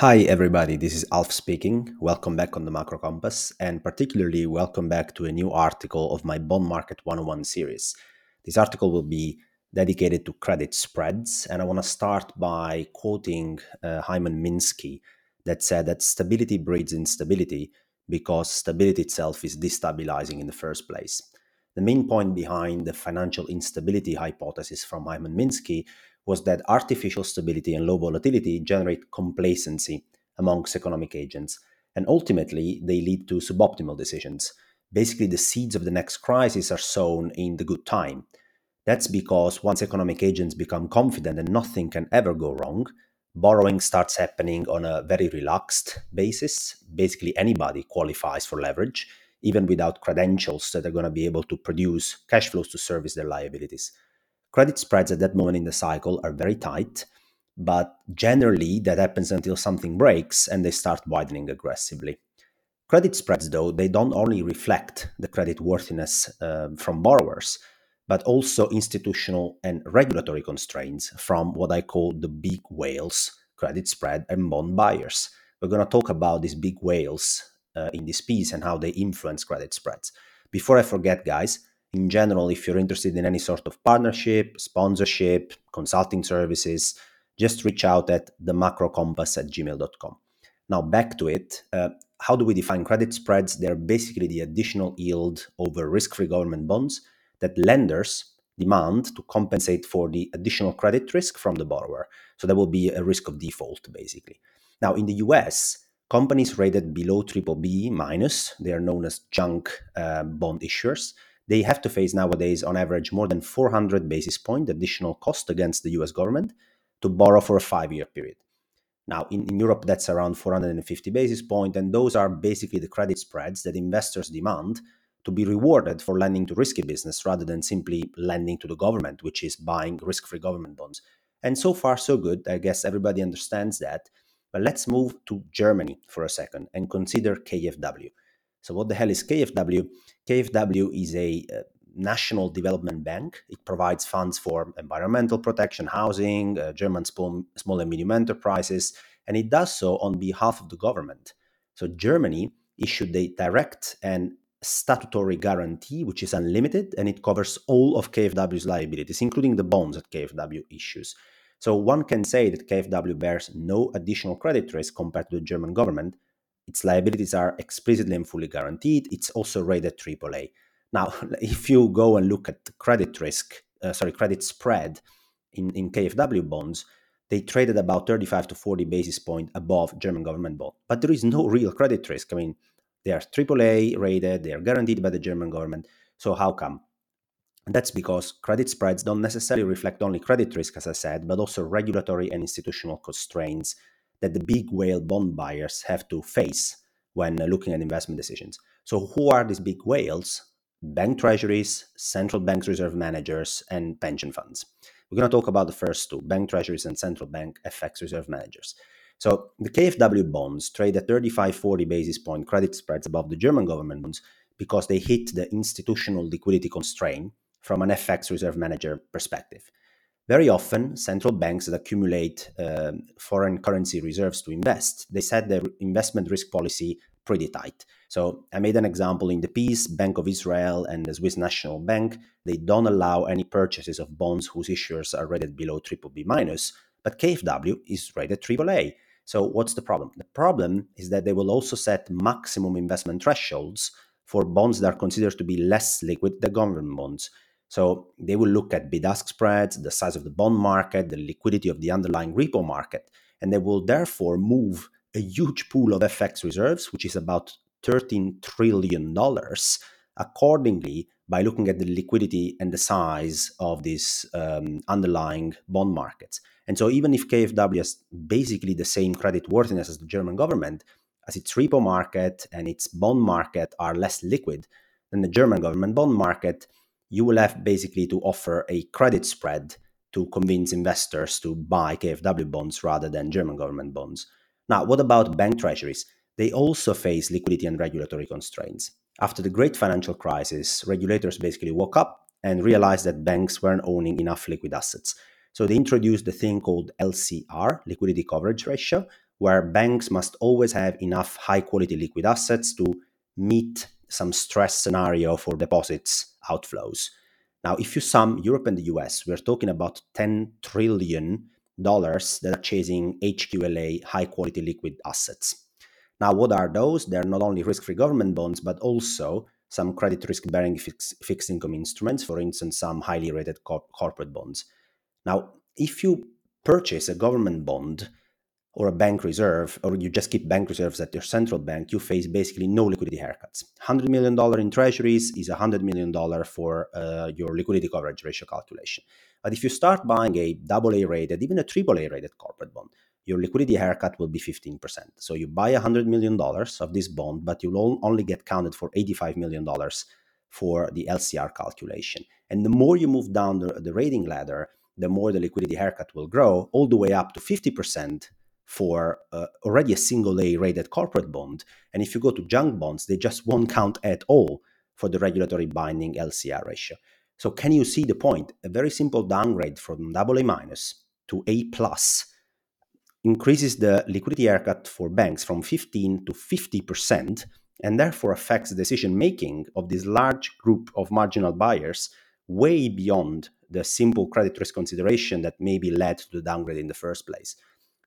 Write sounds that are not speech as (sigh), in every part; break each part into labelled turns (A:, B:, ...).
A: Hi, everybody. This is Alf speaking. Welcome back on the Macro Compass, and particularly welcome back to a new article of my Bond Market 101 series. This article will be dedicated to credit spreads, and I want to start by quoting uh, Hyman Minsky that said that stability breeds instability because stability itself is destabilizing in the first place. The main point behind the financial instability hypothesis from Hyman Minsky was that artificial stability and low volatility generate complacency amongst economic agents, and ultimately they lead to suboptimal decisions. Basically, the seeds of the next crisis are sown in the good time. That's because once economic agents become confident that nothing can ever go wrong, borrowing starts happening on a very relaxed basis. Basically, anybody qualifies for leverage, even without credentials that are going to be able to produce cash flows to service their liabilities. Credit spreads at that moment in the cycle are very tight, but generally that happens until something breaks and they start widening aggressively. Credit spreads, though, they don't only reflect the credit worthiness uh, from borrowers, but also institutional and regulatory constraints from what I call the big whales, credit spread and bond buyers. We're going to talk about these big whales uh, in this piece and how they influence credit spreads. Before I forget, guys, in general, if you're interested in any sort of partnership, sponsorship, consulting services, just reach out at themacrocompass at gmail.com. Now, back to it. Uh, how do we define credit spreads? They're basically the additional yield over risk free government bonds that lenders demand to compensate for the additional credit risk from the borrower. So that will be a risk of default, basically. Now, in the US, companies rated below triple B minus, they are known as junk uh, bond issuers, they have to face nowadays, on average, more than 400 basis point additional cost against the US government to borrow for a five year period. Now, in, in Europe, that's around 450 basis point, and those are basically the credit spreads that investors demand to be rewarded for lending to risky business rather than simply lending to the government, which is buying risk free government bonds. And so far, so good. I guess everybody understands that. But let's move to Germany for a second and consider KfW. So, what the hell is KfW? KfW is a uh, national development bank. It provides funds for environmental protection, housing, uh, German small, small and medium enterprises, and it does so on behalf of the government. So, Germany issued a direct and statutory guarantee, which is unlimited, and it covers all of KfW's liabilities, including the bonds that KfW issues. So one can say that KfW bears no additional credit risk compared to the German government, its liabilities are explicitly and fully guaranteed. It's also rated AAA. Now, (laughs) if you go and look at credit risk, uh, sorry, credit spread in, in KfW bonds, they traded about 35 to 40 basis point above German government bond. But there is no real credit risk. I mean, they are AAA rated, they are guaranteed by the German government. So how come? That's because credit spreads don't necessarily reflect only credit risk, as I said, but also regulatory and institutional constraints that the big whale bond buyers have to face when uh, looking at investment decisions. So, who are these big whales? Bank treasuries, central banks reserve managers, and pension funds. We're going to talk about the first two bank treasuries and central bank FX reserve managers. So, the KfW bonds trade at 35 40 basis point credit spreads above the German government bonds because they hit the institutional liquidity constraint from an FX reserve manager perspective. Very often, central banks that accumulate uh, foreign currency reserves to invest, they set their investment risk policy pretty tight. So I made an example in the piece, Bank of Israel and the Swiss National Bank, they don't allow any purchases of bonds whose issuers are rated below triple B minus, but KfW is rated triple A. So what's the problem? The problem is that they will also set maximum investment thresholds for bonds that are considered to be less liquid than government bonds. So they will look at bid ask spreads, the size of the bond market, the liquidity of the underlying repo market, and they will therefore move a huge pool of FX reserves, which is about $13 trillion, accordingly by looking at the liquidity and the size of these um, underlying bond markets. And so, even if KfW has basically the same credit worthiness as the German government, as its repo market and its bond market are less liquid than the German government bond market, you will have basically to offer a credit spread to convince investors to buy KfW bonds rather than German government bonds. Now, what about bank treasuries? They also face liquidity and regulatory constraints. After the great financial crisis, regulators basically woke up and realized that banks weren't owning enough liquid assets. So they introduced the thing called LCR, liquidity coverage ratio, where banks must always have enough high quality liquid assets to meet some stress scenario for deposits outflows. Now, if you sum Europe and the US, we're talking about 10 trillion dollars that are chasing HQLA high quality liquid assets. Now, what are those? They're not only risk free government bonds, but also some credit risk bearing fix, fixed income instruments, for instance, some highly rated corporate bonds. Now, if you purchase a government bond or a bank reserve, or you just keep bank reserves at your central bank, you face basically no liquidity haircuts. $100 million in treasuries is $100 million for uh, your liquidity coverage ratio calculation. But if you start buying a AA rated, even a AAA rated corporate bond, your liquidity haircut will be 15%. So you buy $100 million of this bond, but you'll only get counted for $85 million for the LCR calculation. And the more you move down the, the rating ladder, the more the liquidity haircut will grow, all the way up to 50% for uh, already a single A rated corporate bond. And if you go to junk bonds, they just won't count at all for the regulatory binding LCR ratio. So can you see the point? A very simple downgrade from double A minus to A plus increases the liquidity haircut for banks from 15 to 50% and therefore affects the decision making of this large group of marginal buyers way beyond the simple credit risk consideration that maybe led to the downgrade in the first place.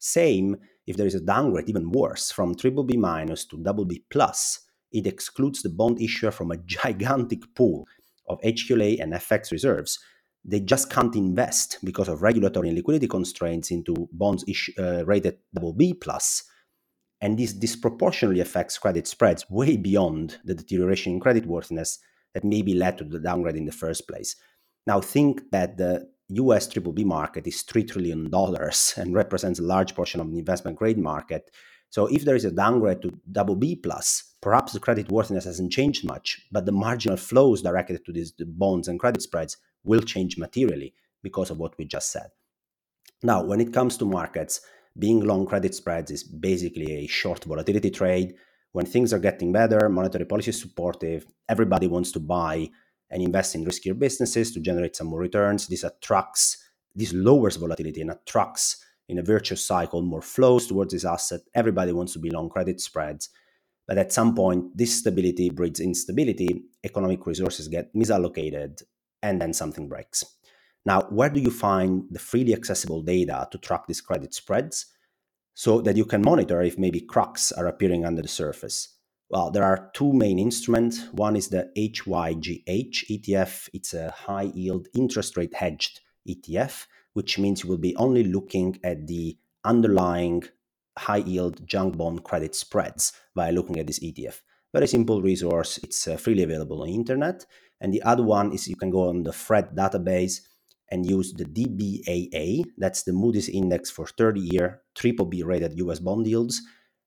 A: Same if there is a downgrade, even worse, from triple B minus to double B plus, it excludes the bond issuer from a (laughs) gigantic pool of HQLA and FX reserves. They just can't invest because of regulatory and liquidity constraints into bonds issue, uh, rated double B plus, and this disproportionately affects credit spreads way beyond the deterioration in credit worthiness that maybe led to the downgrade in the first place. Now think that the US triple B market is $3 trillion (laughs) and represents a large portion of the investment grade market. So if there is a downgrade to double B plus, perhaps the credit worthiness hasn't changed much, but the marginal flows directed to these bonds and credit spreads will change materially because of what we just said. Now, when it comes to markets, being long credit spreads is basically a short volatility trade. When things are getting better, monetary policy is supportive, everybody wants to buy and invest in riskier businesses to generate some more returns. This attracts, this lowers volatility and attracts in a virtuous cycle more flows towards this asset. Everybody wants to be long credit spreads. But at some point, this stability breeds instability, economic resources get misallocated, and then something breaks. Now, where do you find the freely accessible data to track these credit spreads so that you can monitor if maybe cracks are appearing under the surface? Well, there are two main instruments. One is the HYGH ETF. It's a high yield interest rate hedged ETF, which means you will be only looking at the underlying high yield junk bond credit spreads by looking at this ETF. Very simple resource. It's uh, freely available on internet. And the other one is you can go on the FRED database and use the DBAA. That's the Moody's index for 30 year triple B rated US bond yields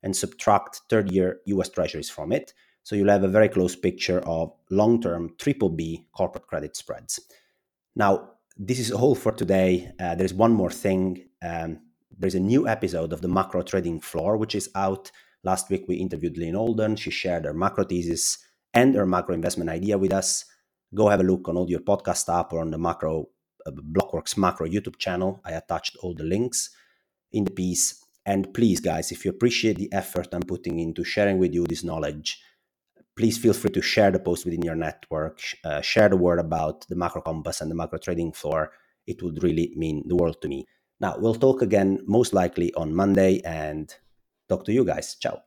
A: and subtract third year US treasuries from it. So you'll have a very close picture of long term triple B corporate credit spreads. Now, this is all for today. Uh, there's one more thing. Um, there's a new episode of the macro trading floor, which is out. Last week, we interviewed Lyn Alden. She shared her macro thesis and her macro investment idea with us. Go have a look on all your podcast app or on the macro uh, Blockworks macro YouTube channel. I attached all the links in the piece. And please, guys, if you appreciate the effort I'm putting into sharing with you this knowledge, please feel free to share the post within your network, uh, share the word about the macro compass and the macro trading floor. It would really mean the world to me. Now, we'll talk again most likely on Monday and talk to you guys. Ciao.